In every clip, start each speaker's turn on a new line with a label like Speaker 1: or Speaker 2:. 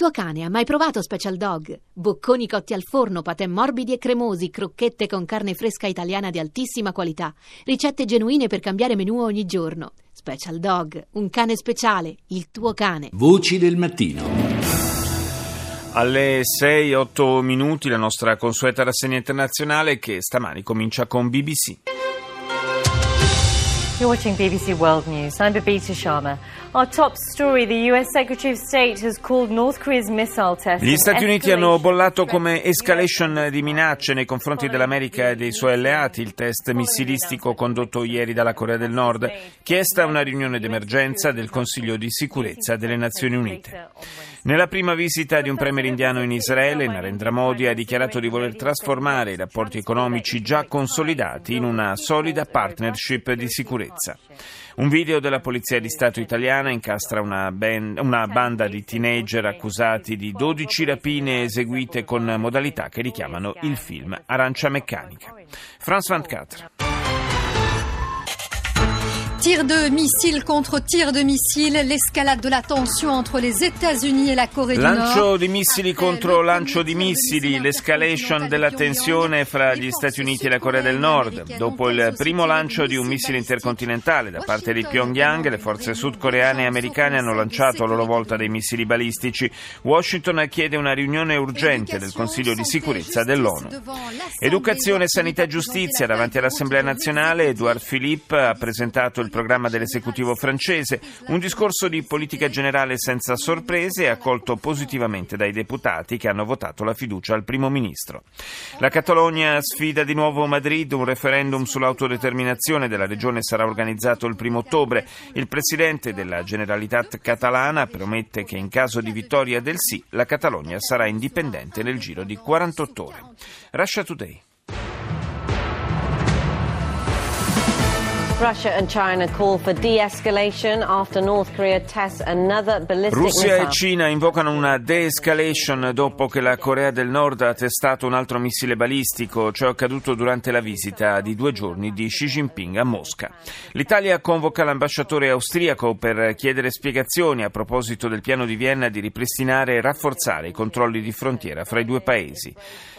Speaker 1: tuo cane ha mai provato Special Dog? Bocconi cotti al forno, patè morbidi e cremosi, crocchette con carne fresca italiana di altissima qualità, ricette genuine per cambiare menù ogni giorno. Special Dog, un cane speciale, il tuo cane.
Speaker 2: Voci del mattino.
Speaker 3: Alle 6-8 minuti la nostra consueta rassegna internazionale che stamani comincia con BBC.
Speaker 4: You're watching BBC World News. I'm Babita Sharma. Our top story, the US Secretary of State has called North Korea's missile test
Speaker 3: Gli Stati Uniti hanno bollato come escalation di minacce nei confronti dell'America e dei suoi alleati il test missilistico condotto ieri dalla Corea del Nord, chiesta una riunione d'emergenza del Consiglio di sicurezza delle Nazioni Unite. Nella prima visita di un premier indiano in Israele, Narendra Modi ha dichiarato di voler trasformare i rapporti economici già consolidati in una solida partnership di sicurezza. Un video della Polizia di Stato italiana incastra una, band, una, banda di teenager accusati di 12 rapine eseguite con modalità che richiamano il film Arancia Meccanica. Franz Van Catra.
Speaker 5: Tir de missiles contre tir de missiles, l'escalade de la tension entre les États-Unis e la Corée du Nord.
Speaker 3: Lancio di missili contro lancio di missili, l'escalation della tensione fra gli Stati Uniti e la Corea del Nord. Dopo il primo lancio di un missile intercontinentale da parte di Pyongyang, le forze sudcoreane e americane hanno lanciato a loro volta dei missili balistici. Washington chiede una riunione urgente del Consiglio di sicurezza dell'ONU. Educazione, sanità e giustizia davanti all'Assemblea nazionale, Edouard Philippe ha presentato il programma dell'esecutivo francese, un discorso di politica generale senza sorprese accolto positivamente dai deputati che hanno votato la fiducia al primo ministro. La Catalogna sfida di nuovo Madrid, un referendum sull'autodeterminazione della regione sarà organizzato il primo ottobre. Il presidente della Generalitat catalana promette che in caso di vittoria del sì la Catalogna sarà indipendente nel giro di 48 ore. Russia Today.
Speaker 4: Missile.
Speaker 3: e Cina invocano una de-escalation dopo che la Corea del Nord ha testato un altro missile balistico, ciò è accaduto durante la visita di due giorni di Xi Jinping a Mosca. L'Italia convoca l'ambasciatore austriaco per chiedere spiegazioni a proposito del piano di Vienna di ripristinare e rafforzare i controlli di frontiera fra i due paesi.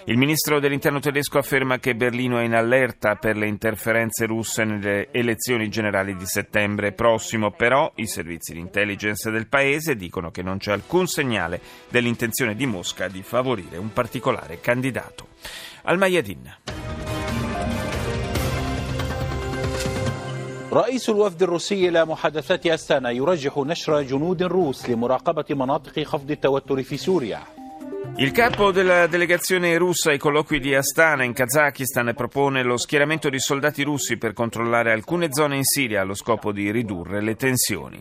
Speaker 3: Il ministro dell'interno tedesco afferma che Berlino è in allerta per le interferenze russe nelle elezioni generali di settembre prossimo, però i servizi di intelligence del paese dicono che non c'è alcun segnale dell'intenzione di Mosca di favorire un particolare candidato. Al Mayadin.
Speaker 6: رئيس الوفد الروسي إلى محادثات أستانا يرجح نشر جنود روس لمراقبة مناطق خفض التوتر في سوريا
Speaker 3: il capo della delegazione russa ai colloqui di Astana in Kazakistan propone lo schieramento di soldati russi per controllare alcune zone in Siria allo scopo di ridurre le tensioni.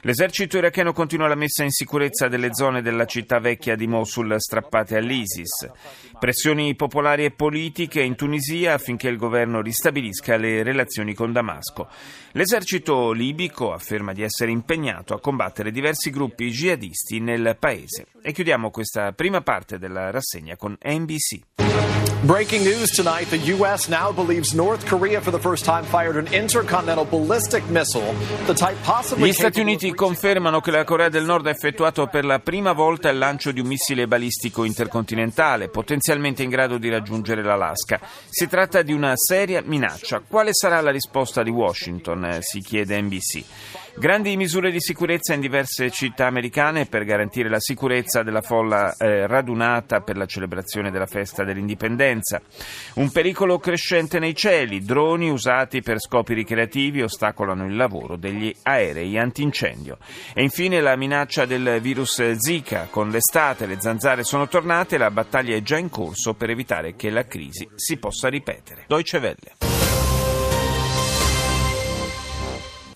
Speaker 3: L'esercito iracheno continua la messa in sicurezza delle zone della città vecchia di Mosul strappate all'ISIS. Pressioni popolari e politiche in Tunisia affinché il governo ristabilisca le relazioni con Damasco. L'esercito libico afferma di essere impegnato a combattere diversi gruppi jihadisti nel paese. E chiudiamo questa prima parte della rassegna con NBC.
Speaker 7: Breaking news tonight the U.S. now believes North Korea for the first time fired an intercontinental ballistic missile, the type possibly
Speaker 3: Gli Stati Uniti confermano che la Corea del Nord ha effettuato per la prima volta il lancio di un missile balistico intercontinentale, potenzialmente in grado di raggiungere l'Alaska. Si tratta di una seria minaccia. Quale sarà la risposta di Washington? eh, si chiede NBC. Grandi misure di sicurezza in diverse città americane per garantire la sicurezza della folla eh, radunata per la celebrazione della festa dell'indipendenza. Un pericolo crescente nei cieli, droni usati per scopi ricreativi ostacolano il lavoro degli aerei antincendio. E infine la minaccia del virus Zika. Con l'estate le zanzare sono tornate e la battaglia è già in corso per evitare che la crisi si possa ripetere. Deutsche Welle.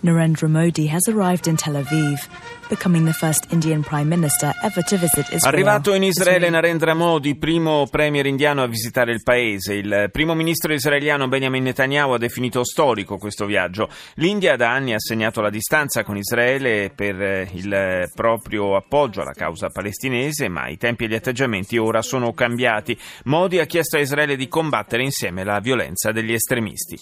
Speaker 8: Narendra Modi has arrived in Tel Aviv, becoming the first Indian Prime Minister ever to visit Israel.
Speaker 3: Arrivato in Israele Narendra Modi, primo premier indiano a visitare il paese. Il primo ministro israeliano Benjamin Netanyahu ha definito storico questo viaggio. L'India da anni ha segnato la distanza con Israele per eh, il proprio appoggio alla causa palestinese, ma i tempi e gli atteggiamenti ora sono cambiati. Modi ha chiesto a Israele di combattere insieme la violenza degli estremisti.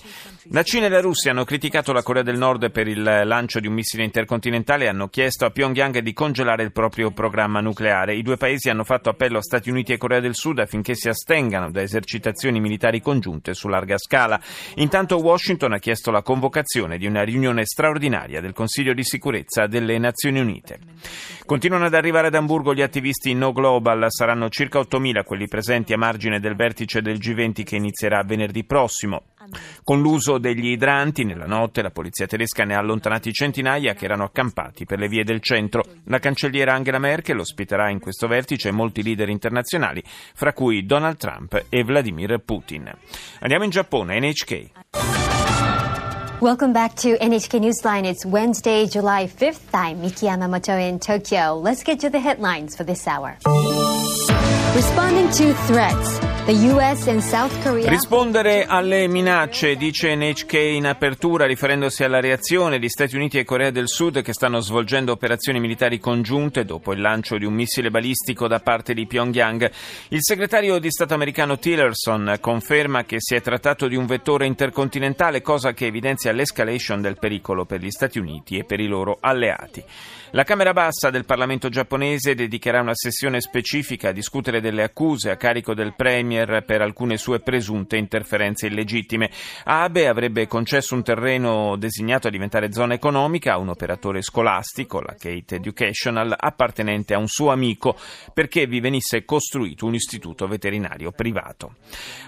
Speaker 3: La Cina e la Russia hanno criticato la Corea del Nord per il lancio di un missile intercontinentale hanno chiesto a Pyongyang di congelare il proprio programma nucleare. I due paesi hanno fatto appello a Stati Uniti e Corea del Sud affinché si astengano da esercitazioni militari congiunte su larga scala. Intanto Washington ha chiesto la convocazione di una riunione straordinaria del Consiglio di sicurezza delle Nazioni Unite. Continuano ad arrivare ad Amburgo gli attivisti No Global, saranno circa 8.000 quelli presenti a margine del vertice del G20 che inizierà venerdì prossimo. Con l'uso degli idranti, nella notte la polizia tedesca ne ha allontanati centinaia che erano accampati per le vie del centro. La cancelliera Angela Merkel ospiterà in questo vertice molti leader internazionali, fra cui Donald Trump e Vladimir Putin. Andiamo in Giappone, NHK.
Speaker 2: Welcome back to NHK Newsline. It's Wednesday, July 5th. I'm Miki Yamamoto in Tokyo. Let's get to the headlines for this hour. Responding to threats.
Speaker 3: Rispondere alle minacce, dice NHK in apertura, riferendosi alla reazione di Stati Uniti e Corea del Sud che stanno svolgendo operazioni militari congiunte dopo il lancio di un missile balistico da parte di Pyongyang. Il segretario di Stato americano Tillerson conferma che si è trattato di un vettore intercontinentale, cosa che evidenzia l'escalation del pericolo per gli Stati Uniti e per i loro alleati. La Camera Bassa del Parlamento giapponese dedicherà una sessione specifica a discutere delle accuse a carico del Premier per alcune sue presunte interferenze illegittime. Abe avrebbe concesso un terreno designato a diventare zona economica a un operatore scolastico, la Kate Educational, appartenente a un suo amico, perché vi venisse costruito un istituto veterinario privato.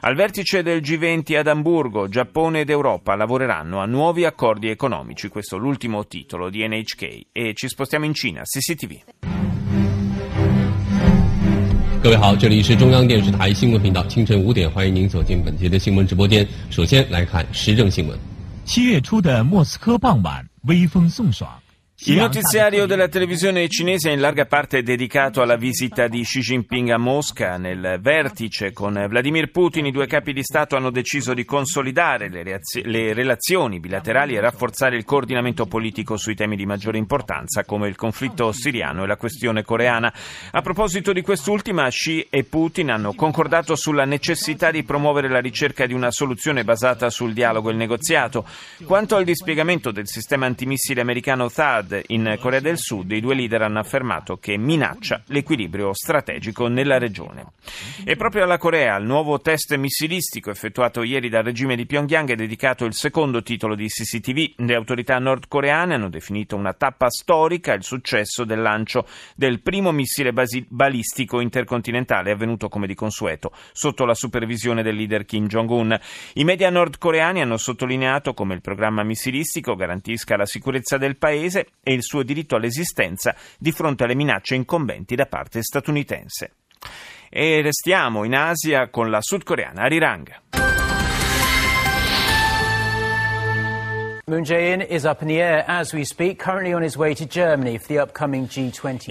Speaker 3: Al vertice del G20 ad Amburgo, Giappone ed Europa lavoreranno a nuovi accordi economici. Questo è l'ultimo titolo di NHK e ci spostiamo in Cina, CCTV.
Speaker 9: 各位好，这里是中央电视台新闻频道，清晨五点，欢迎您走进本节的新闻直播间。首先来看时政新闻。
Speaker 10: 七月初的莫斯科傍晚，微风送爽。
Speaker 3: Il notiziario della televisione cinese è in larga parte dedicato alla visita di Xi Jinping a Mosca. Nel vertice con Vladimir Putin i due capi di Stato hanno deciso di consolidare le, reazio- le, relazioni bilaterali e rafforzare il coordinamento politico sui temi di maggiore importanza come il conflitto siriano e la questione coreana. A proposito di quest'ultima, Xi e Putin hanno concordato sulla necessità di promuovere la ricerca di una soluzione basata sul dialogo e il negoziato. Quanto al dispiegamento del sistema antimissile americano THAAD, In Corea del Sud, i due leader hanno affermato che minaccia l'equilibrio strategico nella regione. E proprio alla Corea, al nuovo test missilistico effettuato ieri dal regime di Pyongyang è dedicato il secondo titolo di CCTV. Le autorità nordcoreane hanno definito una tappa storica il successo del lancio del primo missile basi- balistico intercontinentale avvenuto come di consueto sotto la supervisione del leader Kim Jong-un. I media nordcoreani hanno sottolineato come il programma missilistico garantisca la sicurezza del paese e il suo diritto all'esistenza di fronte alle minacce incombenti da parte statunitense. E restiamo in Asia con la sudcoreana Arirang.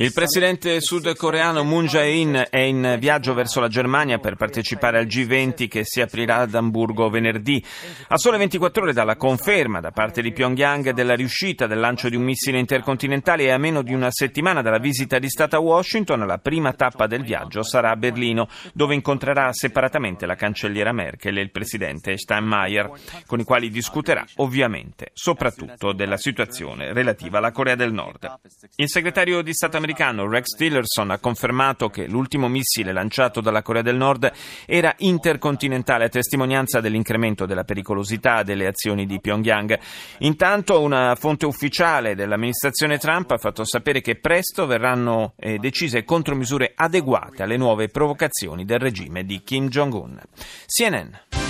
Speaker 3: Il presidente sudcoreano Moon Jae-in è in viaggio verso la Germania per partecipare al G20 che si aprirà ad Amburgo venerdì. A sole 24 ore dalla conferma da parte di Pyongyang della riuscita del lancio di un missile intercontinentale e a meno di una settimana dalla visita di Stato a Washington, la prima tappa del viaggio sarà a Berlino, dove incontrerà separatamente la cancelliera Merkel e il presidente Steinmeier, con i quali discuterà ovviamente parte soprattutto della situazione relativa alla Corea del Nord. Il segretario di Stato americano Rex Tillerson ha confermato che l'ultimo missile lanciato dalla Corea del Nord era intercontinentale a testimonianza dell'incremento della pericolosità delle azioni di Pyongyang. Intanto una fonte ufficiale dell'amministrazione Trump ha fatto sapere che presto verranno eh, decise contromisure adeguate alle nuove provocazioni del regime di Kim Jong-un. CNN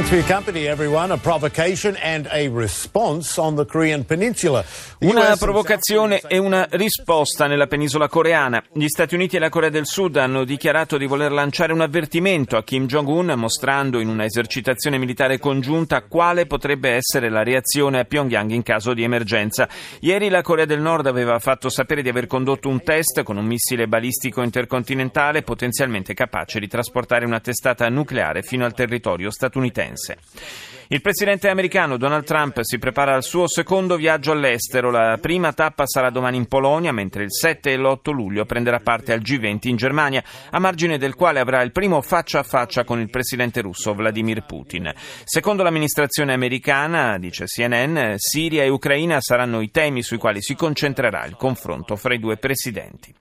Speaker 11: Thanks for your company, everyone. A provocation and a response on the Korean Peninsula.
Speaker 3: Una provocazione e una risposta nella penisola coreana. Gli Stati Uniti e la Corea del Sud hanno dichiarato di voler lanciare un avvertimento a Kim Jong-un, mostrando in una esercitazione militare congiunta quale potrebbe essere la reazione a Pyongyang in caso di emergenza. Ieri la Corea del Nord aveva fatto sapere di aver condotto un test con un missile balistico intercontinentale potenzialmente capace di trasportare una testata nucleare fino al territorio statunitense statunitense. Il presidente americano Donald Trump si prepara al suo secondo viaggio all'estero. La prima tappa sarà domani in Polonia, mentre il 7 e l'8 luglio prenderà parte al G20 in Germania, a margine del quale avrà il primo faccia a faccia con il presidente russo Vladimir Putin. Secondo l'amministrazione americana, dice CNN, Siria e Ucraina saranno i temi sui quali si concentrerà il confronto fra i due presidenti.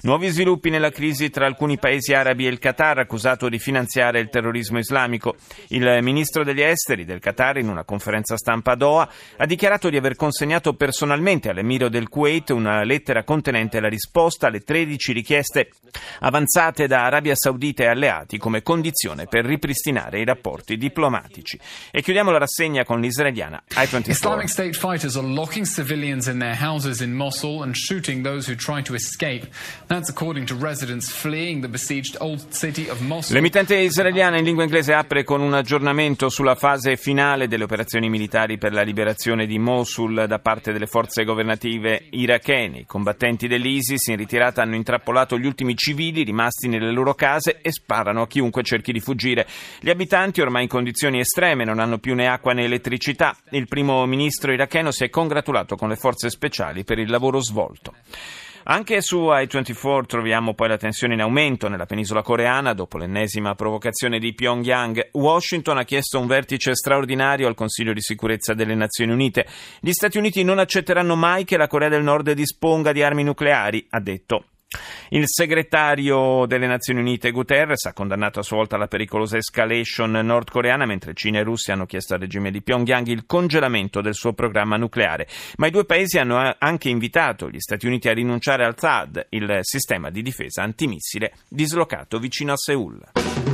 Speaker 3: Nuovi sviluppi nella crisi tra alcuni paesi arabi e il Qatar, accusato di finanziare il terrorismo islamico. Il ministro degli esteri del Qatar, in una conferenza stampa a Doha, ha dichiarato di aver consegnato personalmente all'emiro del Kuwait una lettera contenente la risposta alle 13 richieste avanzate da Arabia Saudita e alleati come condizione per ripristinare i rapporti diplomatici. E chiudiamo la rassegna con l'israeliana I-24.
Speaker 12: Islamic State fighters are locking civilians in their houses in Mosul and shooting those who try to escape. That's according to residents fleeing the besieged old city of Mosul.
Speaker 3: L'emittente israeliana in lingua inglese apre con un aggiornamento sulla fase finale delle operazioni militari per la liberazione di Mosul da parte delle forze governative irachene. I combattenti dell'ISIS in ritirata hanno intrappolato gli ultimi civili rimasti nelle loro case e sparano a chiunque cerchi di fuggire. Gli abitanti, ormai in condizioni estreme, non hanno più né acqua né elettricità. Il primo ministro iracheno si è congratulato con le forze speciali per il lavoro svolto. Anche su I-24 troviamo poi la tensione in aumento nella penisola coreana dopo l'ennesima provocazione di Pyongyang. Washington ha chiesto un vertice straordinario al Consiglio di sicurezza delle Nazioni Unite. Gli Stati Uniti non accetteranno mai che la Corea del Nord disponga di armi nucleari, ha detto. Il segretario delle Nazioni Unite Guterres ha condannato a sua volta la pericolosa escalation nordcoreana, mentre Cina e Russia hanno chiesto al regime di Pyongyang il congelamento del suo programma nucleare. Ma i due paesi hanno anche invitato gli Stati Uniti a rinunciare al THAAD, il sistema di difesa antimissile dislocato vicino a Seoul.